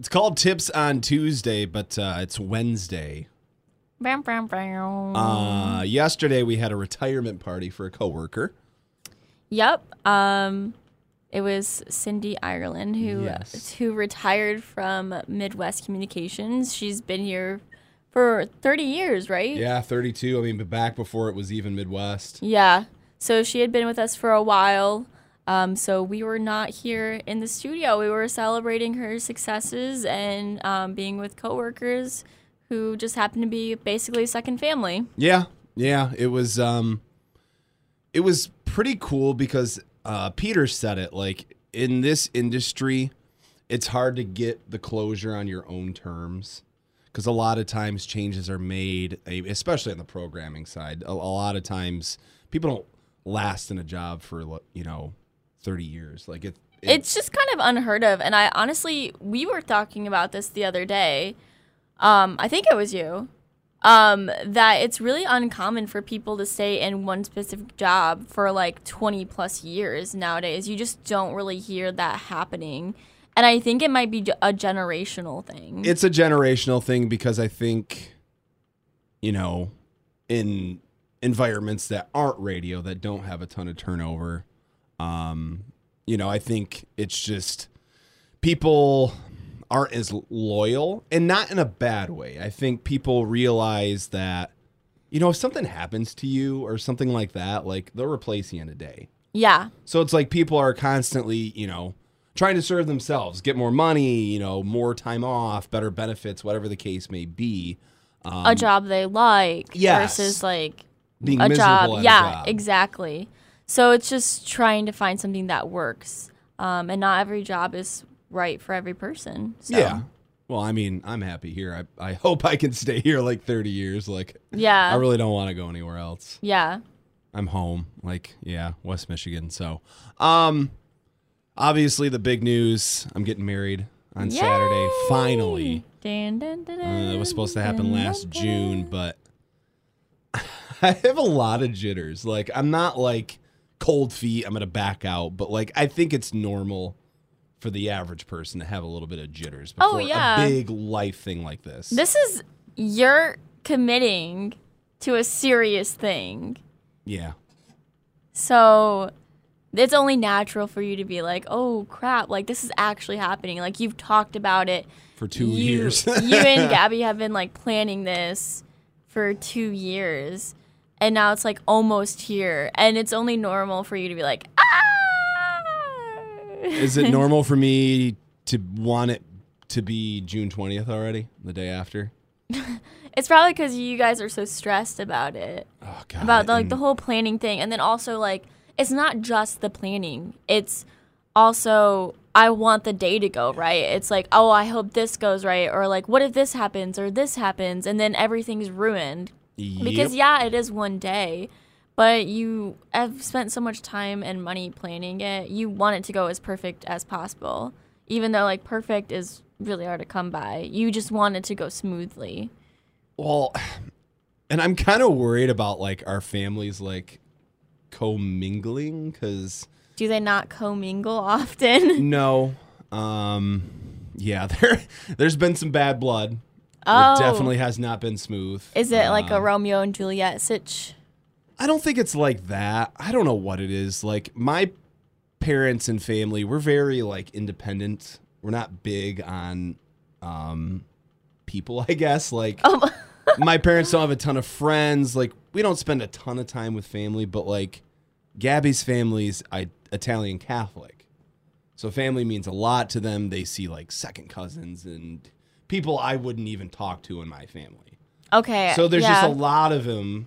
It's called Tips on Tuesday, but uh, it's Wednesday. Bam, bam, bam. Uh, yesterday we had a retirement party for a coworker. Yep. Um, it was Cindy Ireland who Yes. who retired from Midwest Communications. She's been here for 30 years, right? Yeah, 32. I mean, but back before it was even Midwest. Yeah. So she had been with us for a while. Um, so we were not here in the studio. We were celebrating her successes and um, being with coworkers who just happened to be basically second family. Yeah, yeah. It was um, it was pretty cool because uh, Peter said it like in this industry, it's hard to get the closure on your own terms because a lot of times changes are made, especially on the programming side. A, a lot of times people don't last in a job for you know thirty years. Like it, it It's just kind of unheard of. And I honestly, we were talking about this the other day. Um, I think it was you. Um, that it's really uncommon for people to stay in one specific job for like 20 plus years nowadays. You just don't really hear that happening. And I think it might be a generational thing. it's a generational thing because I think, you know, in environments that aren't radio that don't have a ton of turnover, um, you know, I think it's just people aren't as loyal and not in a bad way. I think people realize that, you know, if something happens to you or something like that, like they'll replace you in a day. yeah. So it's like people are constantly, you know, trying to serve themselves, get more money, you know, more time off, better benefits, whatever the case may be. Um, a job they like yes. versus like being a miserable job. at a yeah, job. exactly. So it's just trying to find something that works. Um, and not every job is right for every person. So. Yeah. Well, I mean, I'm happy here. I, I hope I can stay here like 30 years. Like, Yeah. I really don't want to go anywhere else. yeah. I'm home. Like, yeah, West Michigan. So, um, obviously the big news. I'm getting married on Saturday. Yay! Finally. Dun, dun, dun, Uh, it was supposed to happen last June, but I have a lot of jitters. Like I'm not like cold feet. I'm gonna back out, but like I think it's normal for the average person to have a little bit of jitters Oh, before yeah. a big life thing like this. This is you're committing to a serious thing. yeah, So it's only natural for you to be like, oh crap, like this is actually happening. Like you've talked about it. for two you, years. you and Gabby have been like planning this for two years. And now it's like almost here. And it's only normal for you to be like, ah! Is it normal for me to want it to be June 20th already, the day after? It's probably because you guys are so stressed about it. Oh God! about the, like the whole planning thing and then also like it's not just the planning it's also i want the day to go right it's like oh i hope this goes right or like what if this happens or this happens and then everything's ruined because yeah it is one day but you have spent so much time and money planning it you want it to go as perfect as possible even though like perfect is really hard to come by. You just want it to go smoothly. Well, and I'm kind of worried about like our families like commingling because do they not commingle often? No, um, yeah, there there's been some bad blood. Oh. It definitely has not been smooth. Is it like a Um, Romeo and Juliet sitch? I don't think it's like that. I don't know what it is. Like my parents and family, we're very like independent. We're not big on um people, I guess. Like Oh, my parents don't have a ton of friends. Like we don't spend a ton of time with family, but like Gabby's family's I, Italian Catholic. So family means a lot to them. They see like second cousins and people I wouldn't even talk to in my family. okay. So there's yeah. just a lot of them,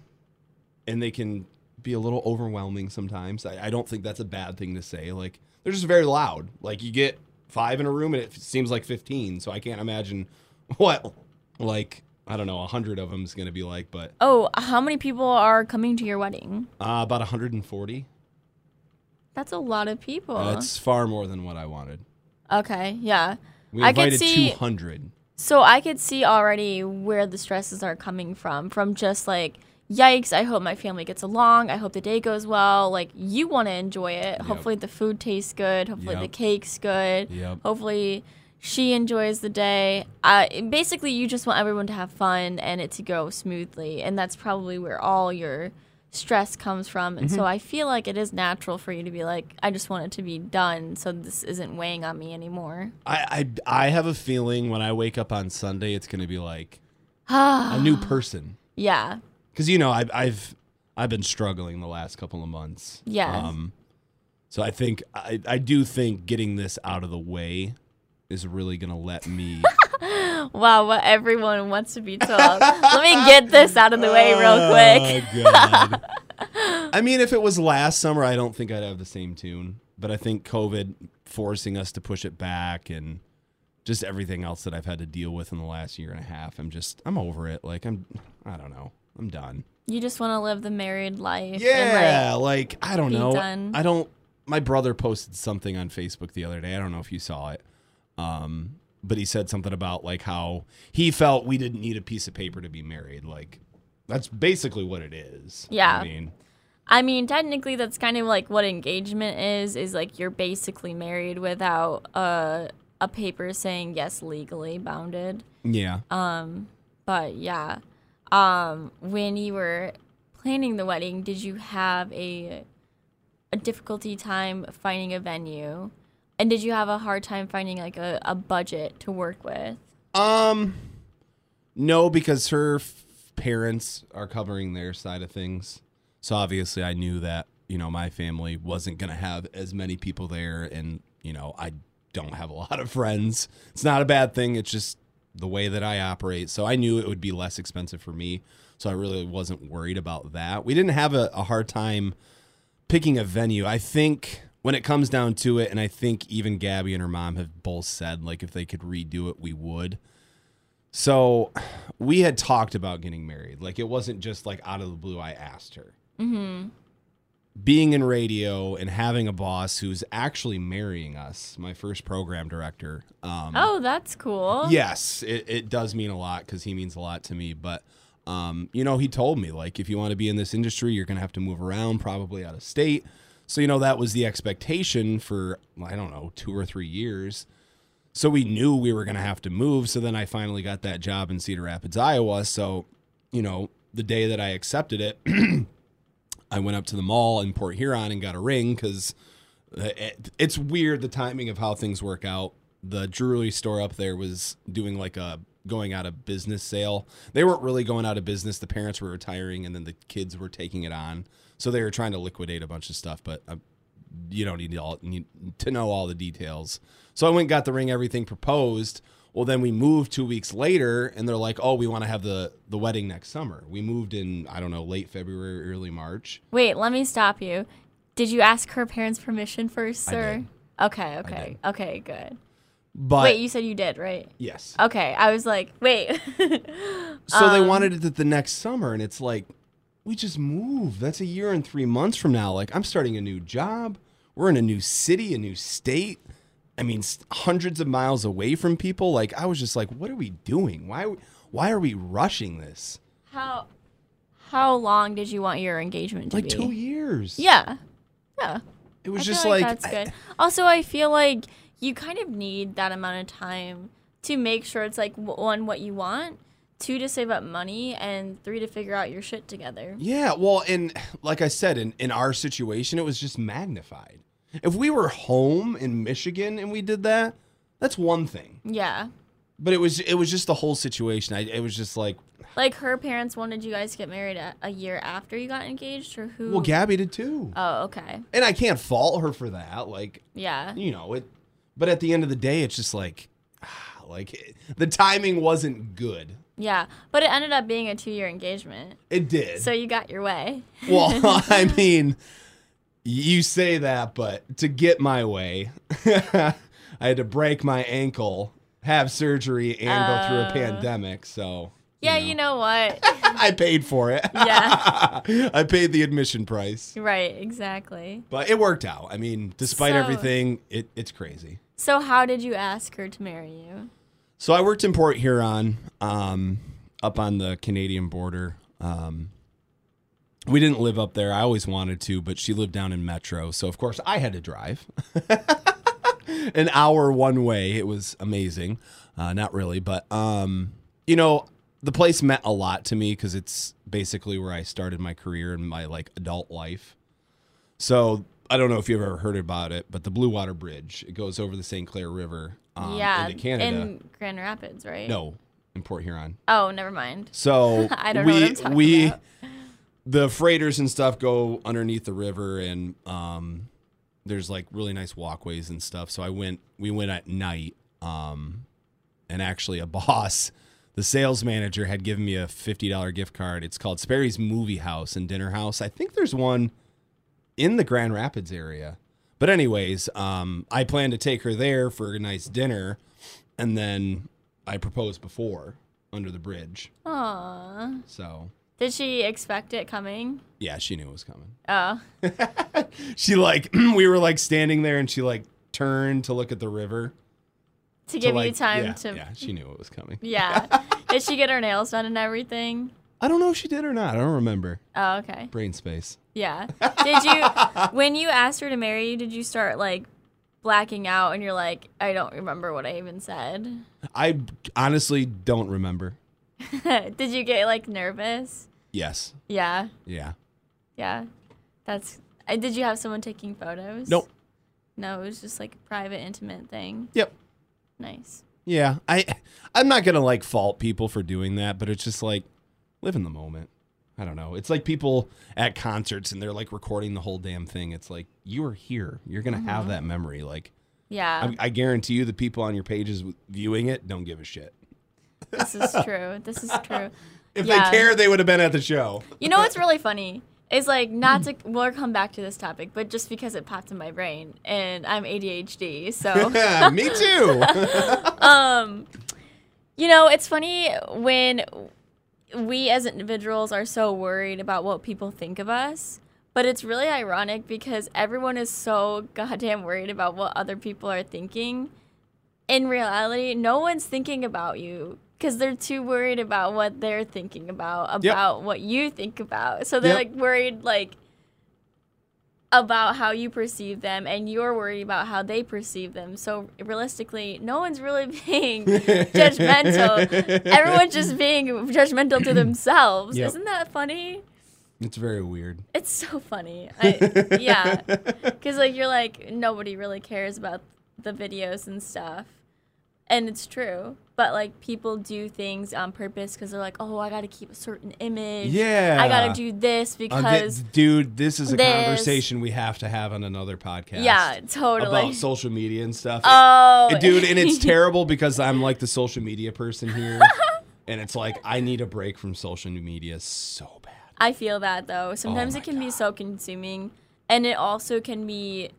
and they can be a little overwhelming sometimes. I, I don't think that's a bad thing to say. Like they're just very loud. Like you get five in a room, and it seems like fifteen. So I can't imagine what like I don't know a hundred of them is gonna be like. But Oh, how many people are coming to your wedding? uh, about 140. That's a lot of people. That's far more than what I wanted. okay, yeah. We I could invited see- 200. So I could see already where the stresses are coming from. From just like, yikes, I hope my family gets along. I hope the day goes well. Like, you want to enjoy it. Hopefully, the food tastes good. Hopefully, the cake's good. Yep. Hopefully, She enjoys the day. Uh, basically, you just want everyone to have fun and it to go smoothly, and that's probably where all your stress comes from. And so I feel like it is natural for you to be like, I just want it to be done, so this isn't weighing on me anymore. I, I I have a feeling when I wake up on Sunday, it's gonna be like a new person. Yeah, Because you know I've I've I've been struggling the last couple of months. Yeah. Um, so I think I I do think getting this out of the way is really gonna let me. Wow, what everyone wants to be told. Let me get this out of the way real quick. Oh, God. I mean, if it was last summer, I don't think I'd have the same tune. But I think COVID forcing us to push it back and just everything else that I've had to deal with in the last year and a half, I'm just I'm over it. Like I'm I don't know. I'm done. You just want to live the married life. and, Yeah, like, I don't know. done. I don't. My brother posted something on Facebook the other day. I don't know if you saw it, um, but he said something about like how he felt we didn't need a piece of paper to be married. Like that's basically what it is. Yeah. I mean, I mean, technically, that's kind of like what engagement is. Is like you're basically married without a a paper saying yes, legally bounded. yeah. Um, But yeah, um, when you were planning the wedding, did you have a a difficulty time finding a venue, and did you have a hard time finding like a, a budget to work with? Um, no, because her f- parents are covering their side of things. So obviously, I knew that you know my family wasn't gonna have as many people there, and you know I don't have a lot of friends. It's not a bad thing. It's just the way that I operate. So I knew it would be less expensive for me. So I really wasn't worried about that. We didn't have a, a hard time picking a venue. I think when it comes down to it, and I think even Gabby and her mom have both said like if they could redo it, we would. So we had talked about getting married. Like it wasn't just like out of the blue. I asked her. Mm-hmm. Being in radio and having a boss who's actually marrying us, my first program director. Um, Oh, that's cool. Yes, it, it does mean a lot because he means a lot to me. But, um, you know, he told me, like, if you want to be in this industry, you're going to have to move around, probably out of state. So, you know, that was the expectation for, I don't know, two or three years. So we knew we were going to have to move. So then I finally got that job in Cedar Rapids, Iowa. So, you know, the day that I accepted it, I went up to the mall in Port Huron and got a ring because uh, it, it's weird the timing of how things work out. The jewelry store up there was doing like a going out of business sale. They weren't really going out of business. The parents were retiring and then the kids were taking it on. So they were trying to liquidate a bunch of stuff, but uh, you don't need, all, need to know all the details. So I went and got the ring, everything proposed. Well, then we moved two weeks later, and they're like, "Oh, we want to have the the wedding next summer." We moved in, I don't know, late February, early March. Wait, let me stop you. Did you ask her parents' permission first, sir? Okay, okay, okay, good. But Wait, you said you did, right? yes, Okay, I was like, wait. so Um, they wanted it the next summer, and it's like, we just moved. That's a year and three months from now. Like, I'm starting a new job. We're in a new city, a new state. I mean, hundreds of miles away from people. Like, I was just like, what are we doing? Why? Why are we rushing this? how how long did you want your engagement to be? Like two years. Yeah. Yeah. It was I just like, like, that's I- good. Also, I feel like you kind of need that amount of time to make sure it's like one what you want, two to save up money, and three to figure out your shit together. Yeah, well, and like I said, in, in our situation, it was just magnified. If we were home in Michigan and we did that, that's one thing. Yeah. But it was it was just the whole situation. I, it was just like, Like her parents wanted you guys to get married a, a year after you got engaged, or who? well, Gabby did too, Oh, okay. and I can't fault her for that. Like, Yeah. you know it. But at the end of the day, it's just like, like it, the timing wasn't good. Yeah. But it ended up being a two year engagement. It did. So you got your way. Well, I mean, you say that, but to get my way, I had to break my ankle, have surgery, and go through a Oh. pandemic. So Yeah, you know what? I paid for it. Yeah. I paid the admission price, right, exactly. but it worked out. I mean, despite So- everything, it, it's crazy. So how did you ask her to marry you? So I worked in Port Huron, um, up on the Canadian border. Um, we didn't live up there. I always wanted to, but she lived down in Metro, so of course I had to drive. an hour one way. It was amazing. Uh, not really, but um, you know, the place meant a lot to me because it's basically where I started my career and my like adult life. So I don't know if you've ever heard about it, but the Blue Water Bridge it goes over the St. Clair River um, yeah, into Canada. in Grand Rapids, right? no, in Port Huron. Oh, never mind. So I don't know we what I'm talking we about. the freighters and stuff go underneath the river and um there's like really nice walkways and stuff. So I went we went at night um and actually a boss the sales manager had given me a $50 gift card. It's called Sperry's Movie House and Dinner House. I think there's one in the Grand Rapids area. But anyways, um I plan to take her there for a nice dinner and then I proposed before under the bridge. Aw. So Did she expect it coming? yeah, she knew it was coming. Oh. She like we were like standing there and she like turned to look at the river. To to, give you time yeah, to Yeah, she knew it was coming. Yeah. Did she get her nails done and everything? I don't know if she did or not. I don't remember. Oh, okay. Brain space. Yeah. Did you when you asked her to marry you, did you start like blacking out and you're like, I don't remember what I even said? I honestly don't remember. did you get like nervous? Yes. Yeah. Yeah. Yeah. That's uh, did you have someone taking photos? Nope. No, it was just like a private intimate thing. Yep. Nice. Yeah. I I'm not gonna like fault people for doing that, but it's just like live in the moment. I don't know. It's like people at concerts and they're like recording the whole damn thing. It's like you are here. You're gonna Mm-hmm. have that memory. Like Yeah. I, I guarantee you, the people on your pages viewing it don't give a shit. this is true. This is true. If Yeah. they cared, they would have been at the show. You know what's really funny? Is like not to we'll come back to this topic, but just because it popped in my brain and I'm ADHD, so Me too. um you know, it's funny when we as individuals are so worried about what people think of us, but it's really ironic because everyone is so goddamn worried about what other people are thinking. In reality, no one's thinking about you because they're too worried about what they're thinking about, Yep. about what you think about. So they're Yep. like worried like about how you perceive them and you're worried about how they perceive them. So realistically, no one's really being judgmental. Everyone's just being judgmental to themselves. Yep. Isn't that funny? it's very weird. It's so funny. I, yeah. Cuz like you're like nobody really cares about the videos and stuff. And it's true. But like people do things on purpose cuz they're like, "Oh, I got to keep a certain image. Yeah. I got to do this Uh, because th- dude, this is a this- conversation we have to have on another podcast. Yeah, totally. About social media and stuff. Oh, And dude, and it's terrible because I'm like the social media person here. and it's like I need a break from social media so bad. I feel that though. Sometimes Oh it can be so consuming, and it also can be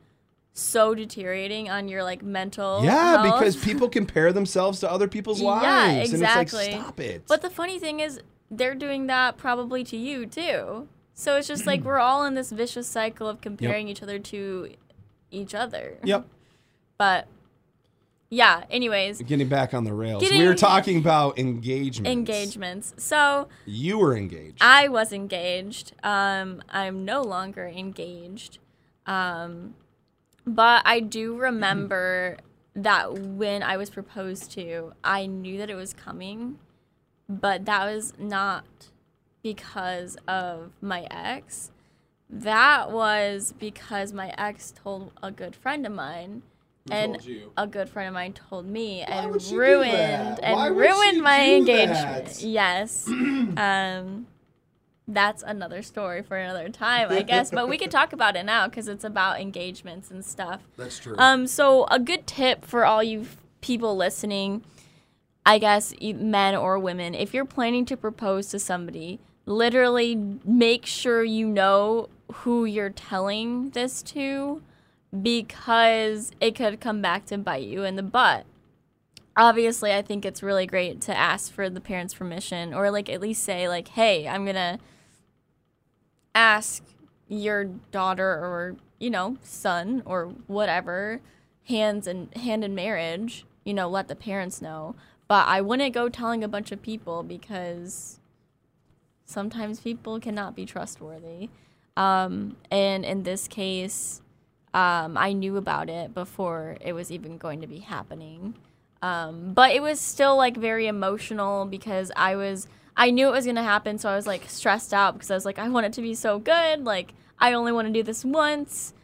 so deteriorating on your like mental. Yeah, health. because people compare themselves to other people's Yeah, lives. And exactly. it's like, stop it. But the funny thing is, they're doing that probably to you too. So it's just like we're all in this vicious cycle of comparing each other to each other. yep. But yeah. Anyways, Getting back on the rails. Getting- we were talking about engagement. engagements. So You were engaged. I was engaged. Um, I'm no longer engaged. Um, but I do remember that when I was proposed to, I knew that it was coming, but that was not because of my ex. That was because my ex told a good friend of mine. And a good friend of mine told me Why and would she do ruined and ruined my engagement. that? Yes. um that's another story for another time, I guess, but we can talk about it now cuz it's about engagements and stuff. That's true. Um so a good tip for all you people listening, I guess men or women, if you're planning to propose to somebody, literally make sure you know who you're telling this to because it could come back to bite you in the butt. Obviously, I think it's really great to ask for the parents' permission or like at least say like, "Hey, I'm going to ask your daughter or, you know, son or whatever hands and hand in marriage, you know, let the parents know." But I wouldn't go telling a bunch of people because sometimes people cannot be trustworthy. Um, and in this case, Um, I knew about it before it was even going to be happening. Um, but it was still like very emotional because I was I knew it was gonna happen, so I was like stressed out because I was like, I want it to be so good. Like I only want to do this once.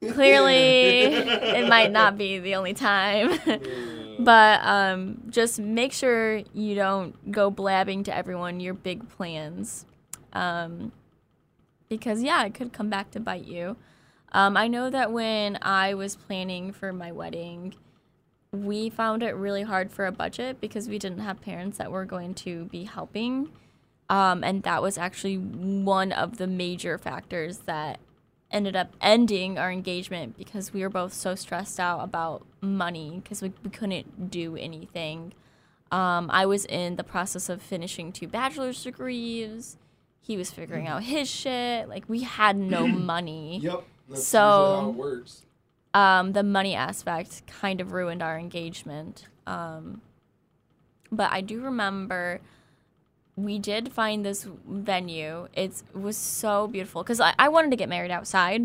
Clearly, it might not be the only time. but um, just make sure you don't go blabbing to everyone your big plans. Um, because, yeah, it could come back to bite you. Um, I know that when I was planning for my wedding, we found it really hard for a budget because we didn't have parents that were going to be helping. Um, and that was actually one of the major factors that ended up ending our engagement because we were both so stressed out about money because we, we couldn't do anything. Um, I was in the process of finishing two bachelor's degrees. He was figuring out his shit. Like we had no money. Yep. That's So- how it works. Um, the money aspect kind of ruined our engagement. Um, but I do remember we did find this venue. It's, it was so beautiful because I, I wanted to get married outside.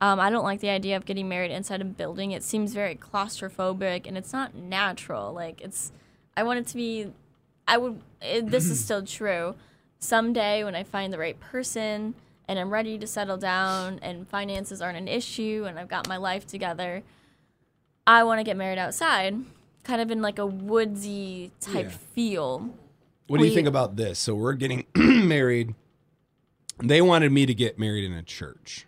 Um, I don't like the idea of getting married inside a building. It seems very claustrophobic and it's not natural. Like it's, I want it to be. I would. It, this is still true. Someday when I find the right person and I'm ready to settle down and finances aren't an issue and I've got my life together, I want to get married outside, kind of in like a woodsy type Yeah. feel. What do you think about this? So we're getting married. They wanted me to get married in a church.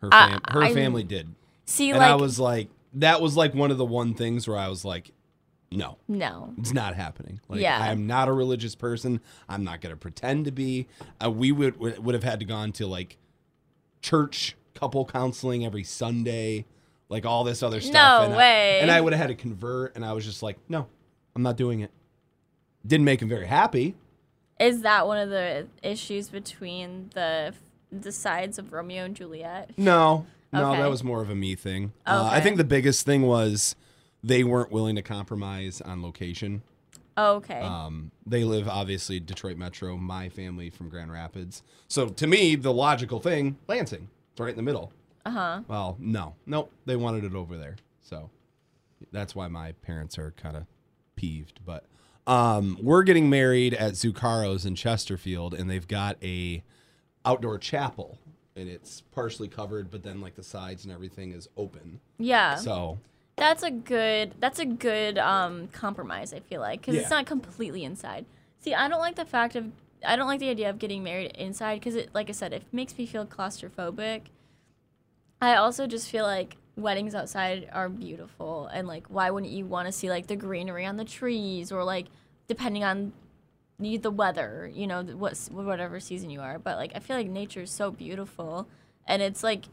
Her I- her I- family did, See, and like I was like, that was like one of the one things where I was like, no, no, it's not happening. Like, Yeah. I am not a religious person. I'm not going to pretend to be. Uh, we would would have had to gone to like church couple counseling every Sunday, like all this other stuff. No and I- way. and I would have had to convert, and I was just like, no, I'm not doing it. Didn't make him very happy. is that one of the issues between the the sides of Romeo and Juliet? No, no, Okay. that was more of a me thing. Uh, I think the biggest thing was they weren't willing to compromise on location. Okay. Um, they live obviously Detroit Metro. My family from Grand Rapids. So to me, the logical thing, Lansing, it's right in the middle. Uh huh. Well, no, nope, they wanted it over there. So that's why my parents are kind of peeved. But um, we're getting married at Zuccaro's in Chesterfield, and they've got a outdoor chapel, and it's partially covered, but then like the sides and everything is open. Yeah. So That's a good. That's a good um, compromise. I feel like because Yeah. it's not completely inside. See, I don't like the fact of. I don't like the idea of getting married inside because it, like I said, it makes me feel claustrophobic. I also just feel like weddings outside are beautiful, and like, why wouldn't you want to see like the greenery on the trees or like, depending on the the weather, you know, what whatever season you are. But like, I feel like nature is so beautiful, and it's like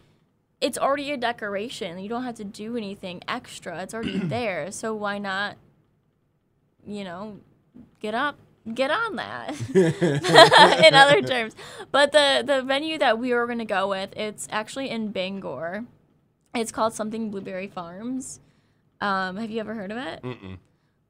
it's already a decoration. You don't have to do anything extra. It's already there. So why not, you know, get up, get on that. in other terms, but the the venue that we were gonna go with, it's actually in Bangor. It's called something Blueberry Farms. Um, have you ever heard of it? mm-mm.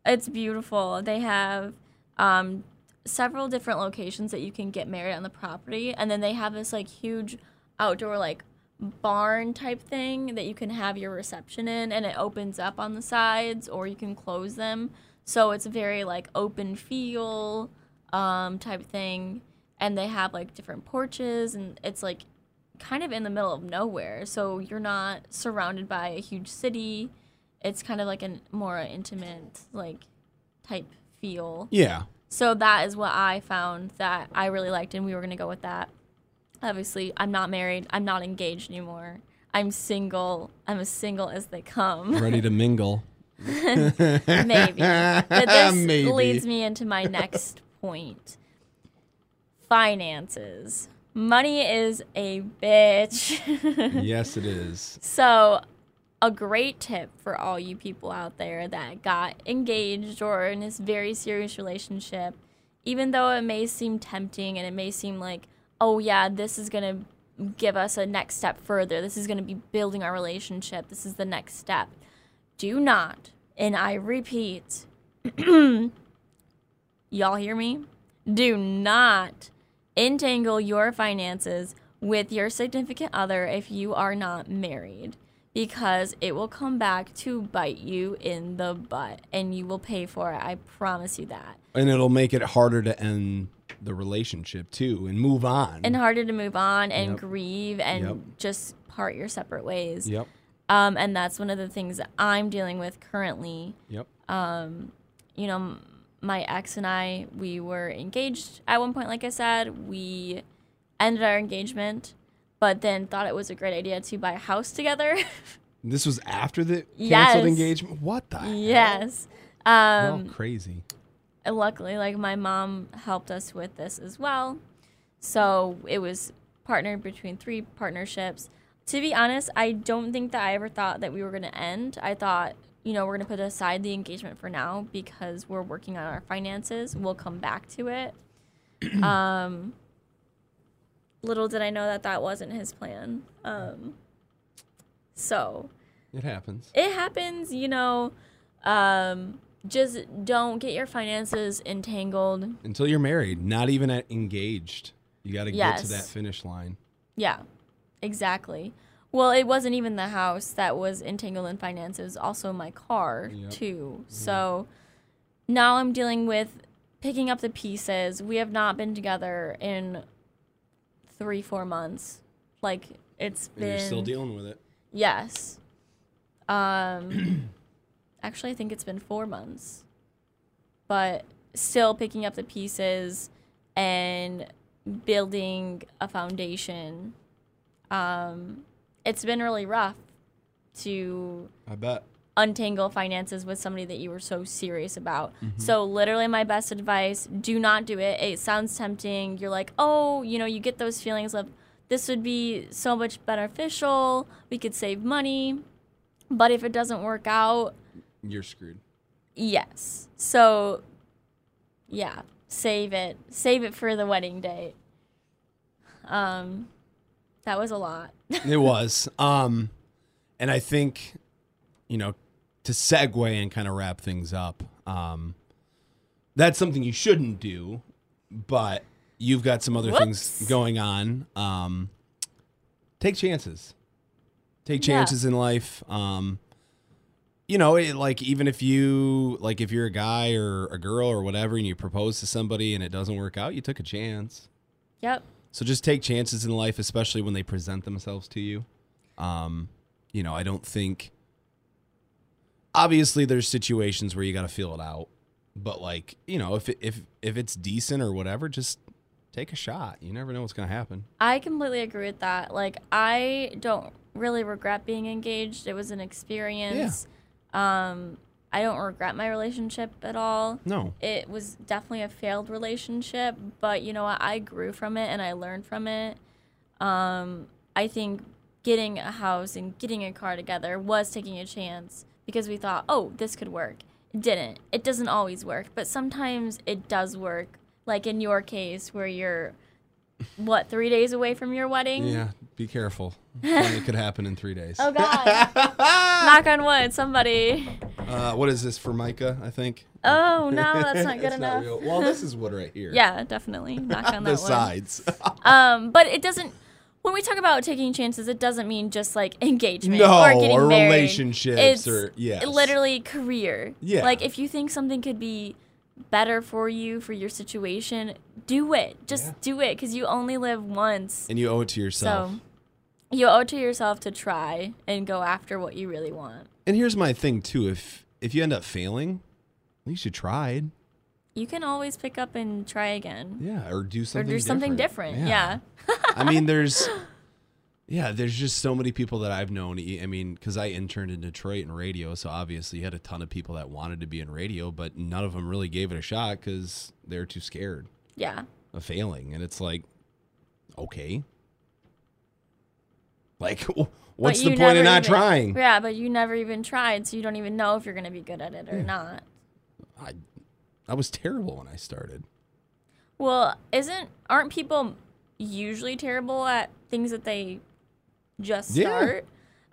It's beautiful. They have um, several different locations that you can get married on the property, and then they have this like huge outdoor like barn type thing that you can have your reception in, and it opens up on the sides, or you can close them. So it's a very like open feel um, type thing, and they have like different porches, and it's like kind of in the middle of nowhere. So you're not surrounded by a huge city. It's kind of like a more intimate, like type feel. yeah. So that is what I found that I really liked, and we were gonna go with that. Obviously, I'm not married. I'm not engaged anymore. I'm single. I'm as single as they come. Ready to mingle. Maybe. But this Maybe. leads me into my next point. Finances. Money is a bitch. yes, it is. So, a great tip for all you people out there that got engaged or in this very serious relationship, even though it may seem tempting and it may seem like, oh, yeah, this is to give us a next step further. This is to be building our relationship. This is the next step. Do not, and I repeat, y'all hear me? Do not entangle your finances with your significant other if you are not married because it will come back to bite you in the butt and you will pay for it. I promise you that. And it'll make it harder to end the relationship too and move on. And harder to move on and Yep. grieve and Yep. just part your separate ways. yep. Um, and that's one of the things that I'm dealing with currently. Yep. Um, you know, my ex and I, we were engaged at one point, like I said. We ended our engagement, but then thought it was a great idea to buy a house together. This was after the canceled Yes. engagement. What the? hell? yes. Well, Um, crazy. And luckily, like my mom helped us with this as well. So it was partnered between three partnerships. To be honest, I don't think that I ever thought that we were going to end. I thought, you know, we're going to put aside the engagement for now because we're working on our finances. We'll come back to it. um, little did I know that that wasn't his plan. Um, so It happens. it happens, you know. Um, just don't get your finances entangled. Until you're married, not even at engaged. You got to get to that finish line. Yeah, exactly. Well, it wasn't even the house that was entangled in finances, also my car, Yep. too. So now I'm dealing with picking up the pieces. We have not been together in three, four months. Like, it's And been. you're still dealing with it. Yes. Um, actually, I think it's been four months, but still picking up the pieces and building a foundation. Um, it's been really rough to I bet. untangle finances with somebody that you were so serious about. So, literally, my best advice do not do it. It sounds tempting. You're like, oh, you know, you get those feelings of this would be so much beneficial. We could save money. But if it doesn't work out, You're screwed. yes. So, yeah, save it. Save it for the wedding date. Um, that was a lot. it was. Um, and I think, you know, to segue and kind of wrap things up, um, that's something you shouldn't do, but you've got some other things going on. Um, take chances. Take Yeah. chances in life. Um, you know, it, like even if you like if you're a guy or a girl or whatever, and you propose to somebody and it doesn't work out, you took a chance. Yep. So just take chances in life, especially when they present themselves to you. Um, you know, I don't think. Obviously, there's situations where you got to feel it out, but like you know, if it, if if it's decent or whatever, just take a shot. You never know what's gonna happen. I completely agree with that. Like, I don't really regret being engaged. It was an experience. Um, I don't regret my relationship at all. No, It was definitely a failed relationship, but you know what? I grew from it and I learned from it. Um, I think getting a house and getting a car together was taking a chance because we thought, oh, this could work. It didn't. It doesn't always work, but sometimes it does work. Like in your case, where you're, what, three days away from your wedding? yeah, be careful. it could happen in three days. Oh, God. Knock on wood, somebody. Uh, what is this for Micah? I think. Oh, no, that's not good enough. real. Well, this is wood right here. yeah, definitely. Knock on that the sides. Um, but it doesn't. When we talk about taking chances, it doesn't mean just like engagement No, or getting or married. relationships It's or- yes. literally career. Yeah. Like if you think something could be better for you for your situation, do it. Just Yeah. do it because you only live once. and you owe it to yourself. So you owe it to yourself to try and go after what you really want. And here's my thing too: if if you end up failing, at least you tried. You can always pick up and try again. Yeah, or do something Or do something different. Yeah. I mean, there's, yeah, there's just so many people that I've known. I mean, because I interned in Detroit in radio, so obviously you had a ton of people that wanted to be in radio, but none of them really gave it a shot because they're too scared Yeah. of failing. And it's like, okay, like, what's the point of not even- trying? Yeah, but you never even tried, so you don't even know if you're going to be good at it or not. I, I was terrible when I started. Well, isn't aren't people usually terrible at things that they just Yeah. start?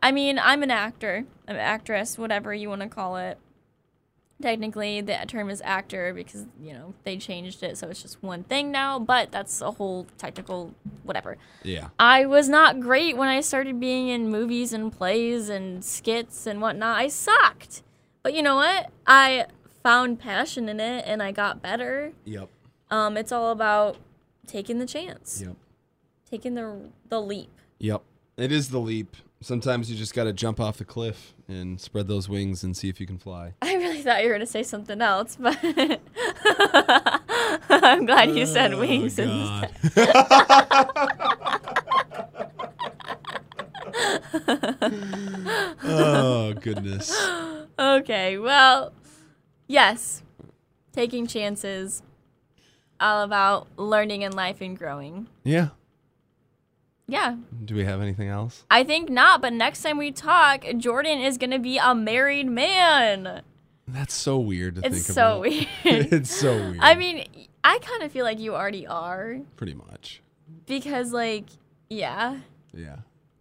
I mean, I'm an actor, I'm an actress, whatever you want to call it. technically the term is actor because you know they changed it so it's just one thing now but that's a whole technical whatever Yeah. i was not great when i started being in movies and plays and skits and whatnot i sucked but you know what i found passion in it and i got better Yep. um, it's all about taking the chance Yep. taking the the leap Yep. It is the leap. Sometimes you just got to jump off the cliff and spread those wings and see if you can fly. I really thought you were gonna say something else, but I'm glad you said Oh, wings instead. oh goodness. Okay, well, yes, taking chances, all about learning in life and growing. Yeah. Yeah, Do we have anything else? I think not, but next time we talk, Jordan is gonna be a married man. That's so weird to think. It's think so about. weird. it's so weird. I mean, I kind of feel like you already are pretty much. because, like, yeah. Yeah.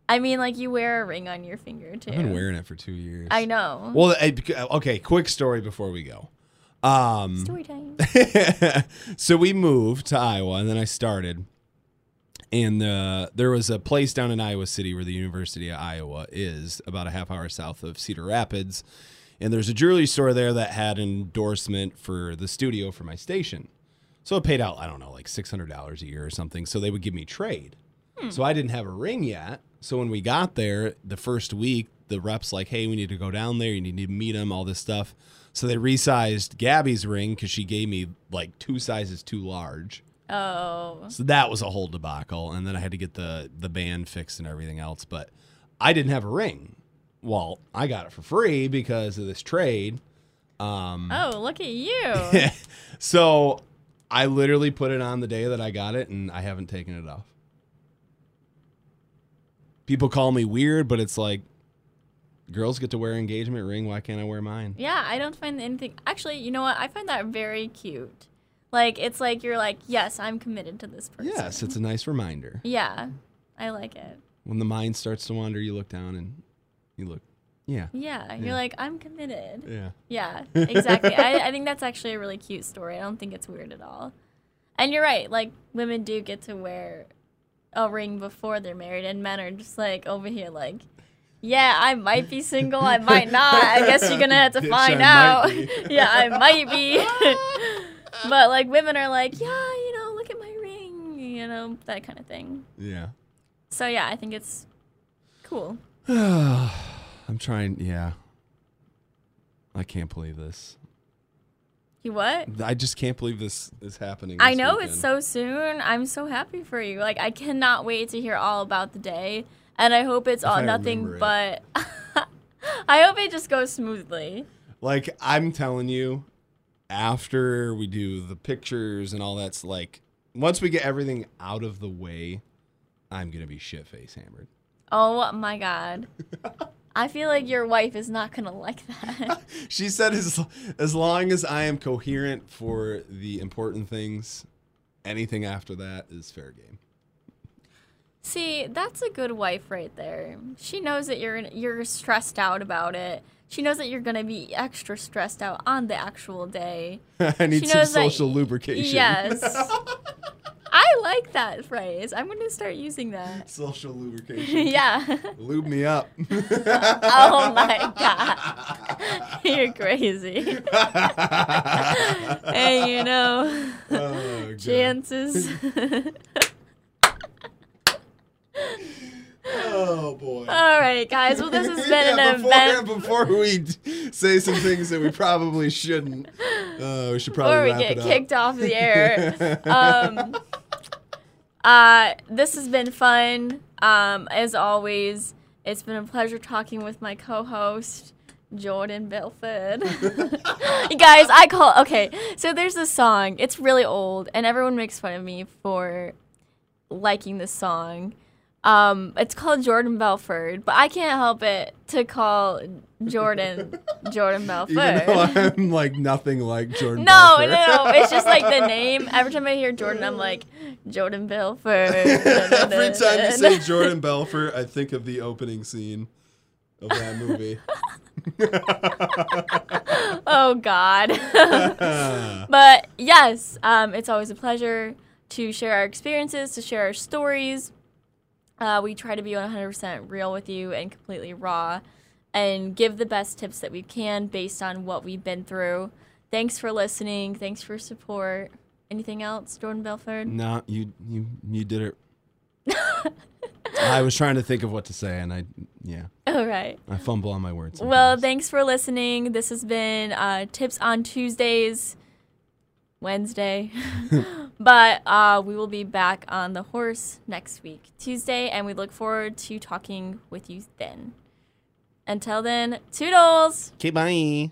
I mean, like, you wear a ring on your finger too. I've been wearing it for two years. I know. Well, I- okay. Quick story before we go. Um, Story time. so we moved to Iowa, and then I started. And uh, there was a place down in Iowa City where the University of Iowa is, about a half hour south of Cedar Rapids. And there's a jewelry store there that had an endorsement for the studio for my station. So it paid out, I don't know, like $600 a year or something. So they would give me trade. So I didn't have a ring yet. So when we got there the first week, the rep's like, hey, we need to go down there. You need to meet him, all this stuff. So they resized Gabby's ring because she gave me like two sizes too large. Oh. So that was a whole debacle. And then I had to get the, the band fixed and everything else. But I didn't have a ring. Well, I got it for free because of this trade. Um, Oh, look at you. so I literally put it on the day that I got it and I haven't taken it off. People call me weird, but it's like girls get to wear engagement ring. Why can't I wear mine? yeah, I don't find anything. Actually, you know what? I find that very cute. Like, it's like you're like, yes, I'm committed to this person. Yes, it's a nice reminder. Yeah, I like it. When the mind starts to wander, you look down and you look, yeah, Yeah, Yeah. you're like, I'm committed. yeah. Yeah, exactly. I, I think that's actually a really cute story. I don't think it's weird at all. And you're right. Like women do get to wear a ring before they're married, and men are just like over here, like, yeah, I might be single, I might not. I guess you're gonna have to Bitch, find I out. yeah, I might be. But like women are like, yeah, you know, look at my ring, you know, that kind of thing. Yeah. So yeah, I think it's cool. I'm trying, yeah. I can't believe this. You what? I just can't believe this is happening. I this know it's so soon. I'm so happy for you. Like I cannot wait to hear all about the day, and I hope it's all I nothing but. I hope it just goes smoothly. Like I'm telling you, after we do the pictures and all that's like, once we get everything out of the way, I'm gonna be shit face hammered. Oh my god. I feel like your wife is not gonna like that. She said as as long as I am coherent for the important things, anything after that is fair game. See, that's a good wife right there. She knows that you're you're stressed out about it. She knows that you're gonna be extra stressed out on the actual day. I need She some knows that- social lubrication. Yes. I like that phrase. I'm gonna start using that. social lubrication. yeah. Lube me up. Oh my god. You're crazy. hey, you know, Oh, chances. Oh boy. All right, guys. Well, this has been Yeah, an before, event. Before we say some things that we probably shouldn't, uh, we should Before probably we get it up. kicked off the air. Um, uh, this has been fun. Um, as always, it's been a pleasure talking with my co-host. Jordan Belfort. you guys, I call okay. So there's this song. It's really old, and everyone makes fun of me for liking this song. Um, it's called Jordan Belfort, but I can't help it to call Jordan Jordan Belfort. Even though I'm like nothing like Jordan. No, no, no. It's just like the name. Every time I hear Jordan, I'm like, Jordan Belfort. Every time you say Jordan Belfort, I think of the opening scene of that movie. oh God. but yes, um, it's always a pleasure to share our experiences, to share our stories. Uh, we try to be 100% real with you and completely raw and give the best tips that we can based on what we've been through. Thanks for listening. Thanks for support. Anything else, Jordan Belfort? no, you you you did it. I was trying to think of what to say, and I yeah, All right. I fumble on my words. Well, thanks for listening. This has been uh, Tips on Tuesdays, Wednesday. but uh, we will be back on the horse next week, Tuesday, and we look forward to talking with you then. Until then, toodles! okay, bye.